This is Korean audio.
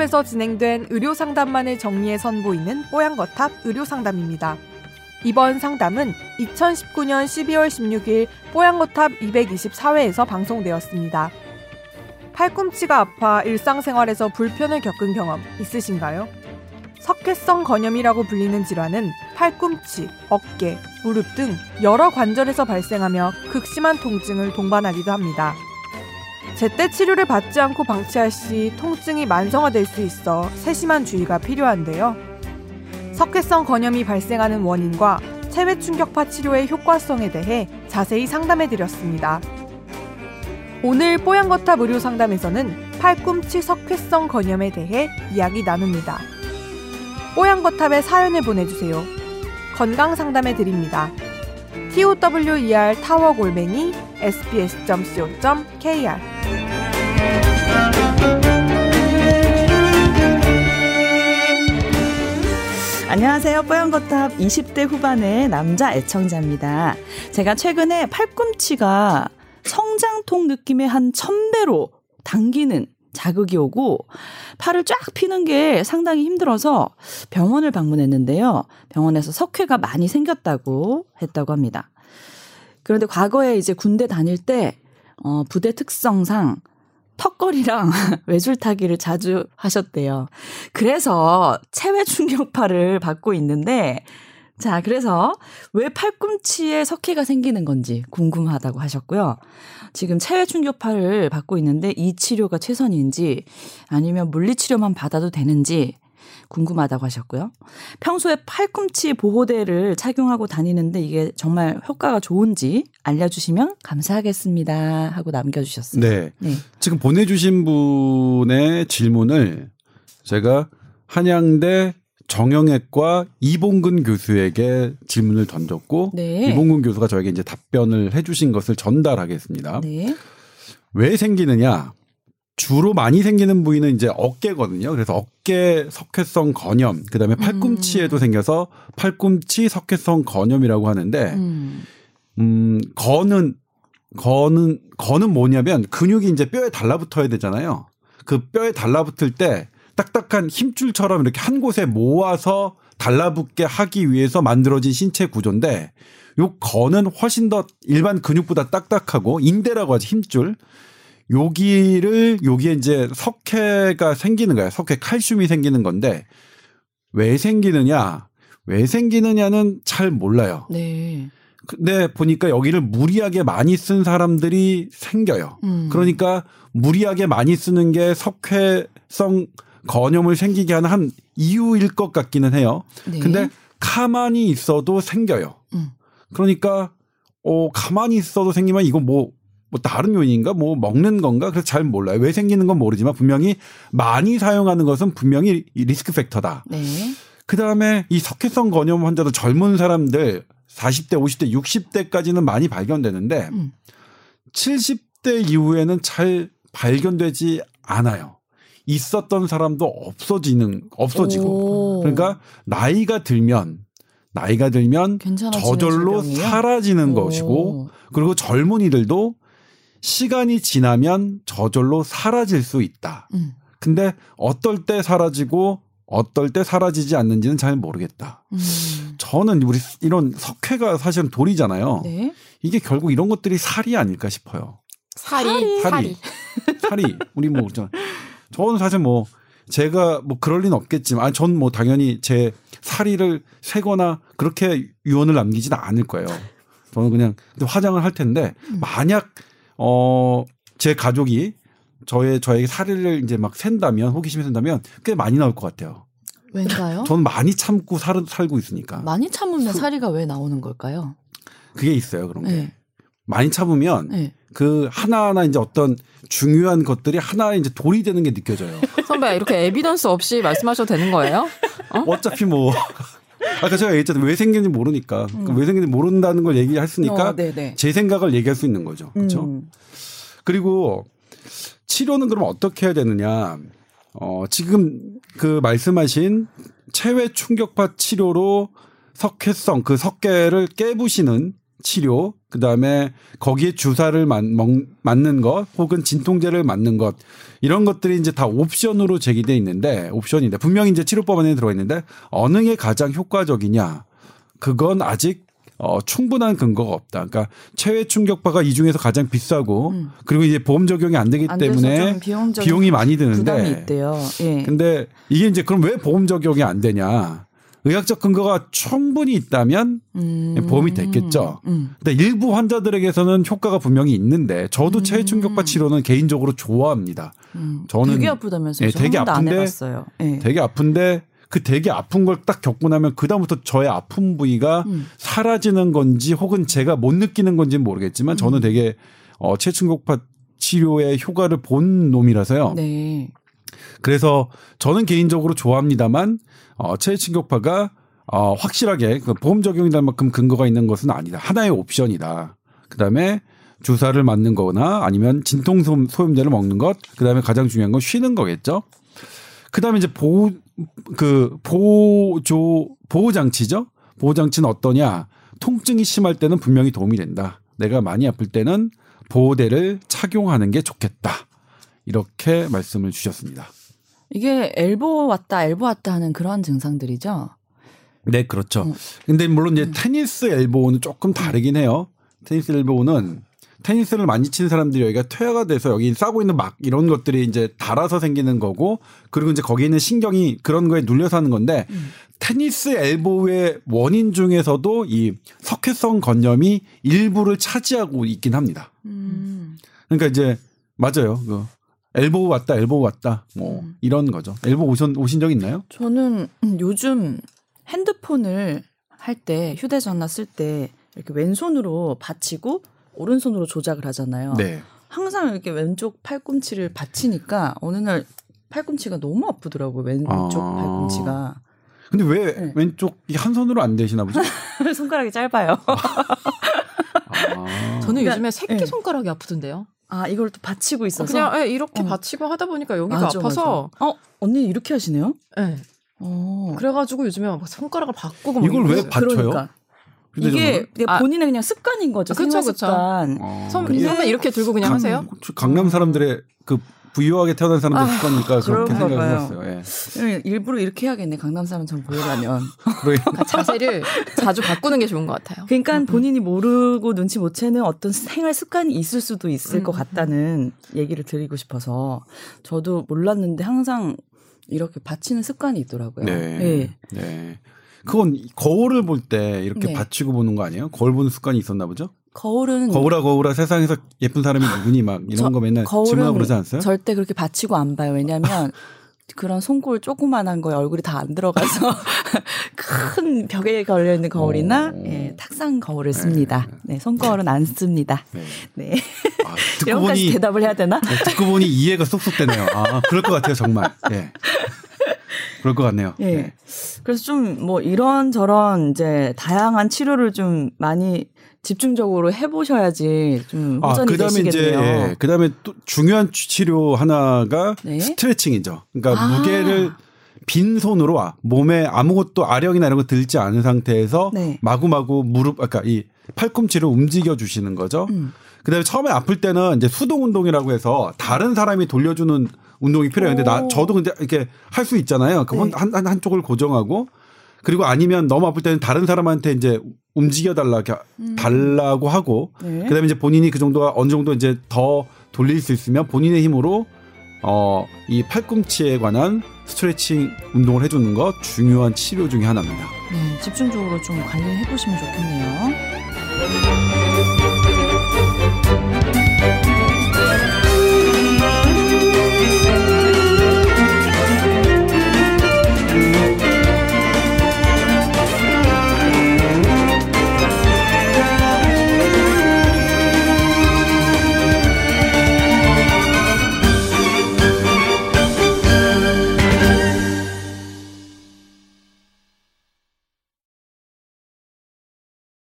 뽀양거탑에서 진행된 의료 상담만을 정리해 선보이는 뽀양거탑 의료 상담입니다. 이번 상담은 2019년 12월 16일 뽀양거탑 224회에서 방송되었습니다. 팔꿈치가 아파 일상생활에서 불편을 겪은 경험 있으신가요? 석회성 건염이라고 불리는 질환은 팔꿈치, 어깨, 무릎 등 여러 관절에서 발생하며 극심한 통증을 동반하기도 합니다. 제때 치료를 받지 않고 방치할 시 통증이 만성화될 수 있어 세심한 주의가 필요한데요. 석회성 건염이 발생하는 원인과 체외 충격파 치료의 효과성에 대해 자세히 상담해 드렸습니다. 오늘 뽀얀거탑 의료 상담에서는 팔꿈치 석회성 건염에 대해 이야기 나눕니다. 뽀얀거탑에 사연을 보내주세요. 건강 상담해 드립니다. tower 타워 골뱅이 sbs.co.kr 안녕하세요. 뽀얀거탑 20대 후반의 남자 애청자입니다. 제가 최근에 팔꿈치가 성장통 느낌의 한 천배로 당기는 자극이 오고 팔을 쫙 피는 게 상당히 힘들어서 병원을 방문했는데요. 병원에서 석회가 많이 생겼다고 했다고 합니다. 그런데 과거에 이제 군대 다닐 때 어, 부대 특성상 턱걸이랑 외줄타기를 자주 하셨대요. 그래서 체외 충격파를 받고 있는데 자, 그래서 왜 팔꿈치에 석회가 생기는 건지 궁금하다고 하셨고요. 지금 체외 충격파를 받고 있는데 이 치료가 최선인지 아니면 물리치료만 받아도 되는지 궁금하다고 하셨고요. 평소에 팔꿈치 보호대를 착용하고 다니는데 이게 정말 효과가 좋은지 알려주시면 감사하겠습니다. 하고 남겨주셨어요. 네. 네. 지금 보내주신 분의 질문을 제가 한양대 정형외과 이봉근 교수에게 질문을 던졌고 네. 이봉근 교수가 저에게 이제 답변을 해주신 것을 전달하겠습니다. 네. 왜 생기느냐? 주로 많이 생기는 부위는 이제 어깨거든요. 그래서 어깨 석회성 건염, 그다음에 팔꿈치에도 음. 생겨서 팔꿈치 석회성 건염이라고 하는데, 음, 음 건은 건은 건은 뭐냐면 근육이 이제 뼈에 달라붙어야 되잖아요. 그 뼈에 달라붙을 때 딱딱한 힘줄처럼 이렇게 한 곳에 모아서 달라붙게 하기 위해서 만들어진 신체 구조인데 요 건은 훨씬 더 일반 근육보다 딱딱하고 인대라고 하지 힘줄 여기를 여기에 이제 석회가 생기는 거예요. 석회 칼슘이 생기는 건데 왜 생기느냐? 왜 생기느냐는 잘 몰라요. 네. 근데 보니까 여기를 무리하게 많이 쓴 사람들이 생겨요. 음. 그러니까 무리하게 많이 쓰는 게 석회성 건염을 생기게 하는 한 이유일 것 같기는 해요. 네. 근데 가만히 있어도 생겨요. 음. 그러니까 어 가만히 있어도 생기면 이거 뭐 뭐뭐 다른 요인인가 뭐 먹는 건가 그래서 잘 몰라요 왜 생기는 건 모르지만 분명히 많이 사용하는 것은 분명히 리스크 팩터다. 네. 그 다음에 이 석회성 건염 환자도 젊은 사람들 40대, 50대, 60대까지는 많이 발견되는데 음. 70대 이후에는 잘 발견되지 않아요. 있었던 사람도 없어지는 없어지고 오. 그러니까 나이가 들면 나이가 들면 저절로? 사라지는 오. 것이고 그리고 젊은이들도 시간이 지나면 저절로 사라질 수 있다. 음. 근데 어떨 때 사라지고 어떨 때 사라지지 않는지는 잘 모르겠다. 음. 저는 우리 이런 석회가 사실은 돌이잖아요. 네? 이게 결국 이런 것들이 살이 아닐까 싶어요. 살이 살이 살이 우리 뭐 저는 사실 뭐 제가 뭐 그럴 리는 없겠지만 아니 전뭐 당연히 제 사리를 세거나 그렇게 유언을 남기지는 않을 거예요. 저는 그냥 화장을 할 텐데 음. 만약 어 제 가족이 저의 저에게 사리를 이제 막 센다면 호기심이 센다면 꽤 많이 나올 것 같아요. 왠가요? 저는 많이 참고 살, 살고 있으니까. 많이 참으면 사리가 왜 나오는 걸까요? 그게 있어요 그런 게. 네. 많이 참으면 네. 그 하나하나 이제 어떤 중요한 것들이 하나 이제 돌이 되는 게 느껴져요. 선배 이렇게 에비던스 없이 말씀하셔도 되는 거예요? 어? 차피 뭐 아까 제가 얘기했잖아요. 왜 생겼는지 모르니까. 음. 왜 생겼는지 모른다는 걸 얘기했으니까 어, 제 생각을 얘기할 수 있는 거죠. 그렇죠? 음. 그리고 치료는 그럼 어떻게 해야 되느냐? 어, 지금 그 말씀하신 체외 충격파 치료로 석회성 그 석계를 깨부시는 치료, 그 다음에 거기에 주사를 맞, 맞는 것, 혹은 진통제를 맞는 것, 이런 것들이 이제 다 옵션으로 제기돼 있는데, 옵션인데, 분명히 이제 치료법 안에 들어가 있는데, 어느 게 가장 효과적이냐, 그건 아직 어, 충분한 근거가 없다. 그러니까 체외 충격파가 이 중에서 가장 비싸고 음. 그리고 이제 보험 적용이 안 되기 안 때문에 비용이 많이 드는데. 예. 근데 이게 이제 그럼 왜 보험 적용이 안 되냐? 의학적 근거가 충분히 있다면 음. 보험이 됐겠죠. 음. 근데 일부 환자들에게서는 효과가 분명히 있는데 저도 음. 체외 충격파 치료는 개인적으로 좋아합니다. 음. 저는 되게 아프다면서요. 예, 되게 아픈데 예. 되게 아픈데 그 되게 아픈 걸 딱 겪고 나면 그다음부터 저의 아픈 부위가 음. 사라지는 건지 혹은 제가 못 느끼는 건지는 모르겠지만 저는 음. 되게 어 체충격파 치료의 효과를 본 놈이라서요. 네. 그래서 저는 개인적으로 좋아합니다만 어 체충격파가 어 확실하게 그 보험 적용이 될 만큼 근거가 있는 것은 아니다. 하나의 옵션이다. 그다음에 주사를 맞는 거나 아니면 진통 소염제를 먹는 것, 그다음에 가장 중요한 건 쉬는 거겠죠. 그다음에 이제 보호 그 보조 보호 장치죠. 보호 장치는 어떠냐? 통증이 심할 때는 분명히 도움이 된다. 내가 많이 아플 때는 보호대를 착용하는 게 좋겠다. 이렇게 말씀을 주셨습니다. 이게 엘보 왔다 엘보 왔다 하는 그런 증상들이죠. 네, 그렇죠. 음. 근데 물론 이제 음. 테니스 엘보는 조금 다르긴 해요. 테니스 엘보는 테니스를 많이 치는 사람들이 여기가 퇴화가 돼서 여기 싸고 있는 막 이런 것들이 이제 달아서 생기는 거고 그리고 이제 거기 있는 신경이 그런 거에 눌려서 하는 건데 음. 테니스 엘보의 원인 중에서도 이 석회성 건염이 일부를 차지하고 있긴 합니다. 음. 그러니까 이제 맞아요. 그 엘보 왔다, 엘보 왔다, 뭐 음. 이런 거죠. 엘보 오신 오신 적 있나요? 저는 요즘 핸드폰을 할 때 휴대전화 쓸 때 이렇게 왼손으로 받치고 오른손으로 조작을 하잖아요. 네. 항상 이렇게 왼쪽 팔꿈치를 받치니까 어느 날 팔꿈치가 너무 아프더라고요. 왼쪽 아. 팔꿈치가. 근데 왜 네. 왼쪽이 한 손으로 안 되시나 보죠? 손가락이 짧아요. 아. 저는 그러니까, 요즘에 새끼 네. 손가락이 아프던데요. 아 이걸 또 받치고 있어서 그냥 네, 이렇게 어. 받치고 하다 보니까 여기가 맞아, 아파서 맞아. 어 언니 이렇게 하시네요? 네. 어. 그래가지고 요즘에 손가락을 바꾸고 이걸 왜 받쳐요? 그러니까. 이게 아, 본인의 그냥 습관인 거죠. 그렇죠, 그렇죠. 어, 손, 손만 이렇게 들고 그냥 강, 하세요? 강남 사람들의 그 부유하게 태어난 사람들 아, 습관이니까 그렇게 생각했어요. 예. 일부러 이렇게 해야겠네. 강남 사람처럼 보이려면. 그러니까 자세를 자주 바꾸는 게 좋은 것 같아요. 그러니까 음. 본인이 모르고 눈치 못 채는 어떤 생활 습관이 있을 수도 있을 음. 것 같다는 얘기를 드리고 싶어서 저도 몰랐는데 항상 이렇게 받치는 습관이 있더라고요. 네. 네. 네. 그건 거울을 볼 때 이렇게 네. 받치고 보는 거 아니에요? 거울 보는 습관이 있었나 보죠? 거울은 거울아 거울아 세상에서 예쁜 사람이 누구니 막 이런 저, 거 맨날 질문하고 그러지 않았어요? 절대 그렇게 받치고 안 봐요. 왜냐하면 그런 손골 조그만한 거에 얼굴이 다 안 들어가서 큰 벽에 걸려 있는 거울이나 예, 탁상 거울을 씁니다. 네, 손거울은 안 씁니다. 네. 네. 아, 듣고 보니 대답을 해야 되나? 네, 듣고 보니 이해가 쏙쏙 되네요. 아, 그럴 것 같아요, 정말. 네. 그럴 것 같네요. 예. 네. 그래서 좀 뭐 이런 저런 이제 다양한 치료를 좀 많이 집중적으로 해보셔야지 좀 아, 그다음에. 이제 예, 그다음에 또 중요한 치료 하나가 네? 스트레칭이죠. 그러니까 아. 무게를 빈 손으로 몸에 아무것도 아령이나 이런 거 들지 않은 상태에서 네. 마구마구 무릎 아까 이 팔꿈치를 움직여 주시는 거죠. 음. 그다음에 처음에 아플 때는 이제 수동 운동이라고 해서 다른 사람이 돌려주는 운동이 필요해요. 근데 나 저도 근데 이렇게 할 수 있잖아요. 그럼 네. 한, 한 한쪽을 고정하고 그리고 아니면 너무 아플 때는 다른 사람한테 이제 움직여 달라 음. 달라고 하고 네. 그다음에 이제 본인이 그 정도가 어느 정도 이제 더 돌릴 수 있으면 본인의 힘으로 어 이 팔꿈치에 관한 스트레칭 운동을 해주는 것 중요한 치료 중의 하나입니다. 네, 집중적으로 좀 관리해 보시면 좋겠네요.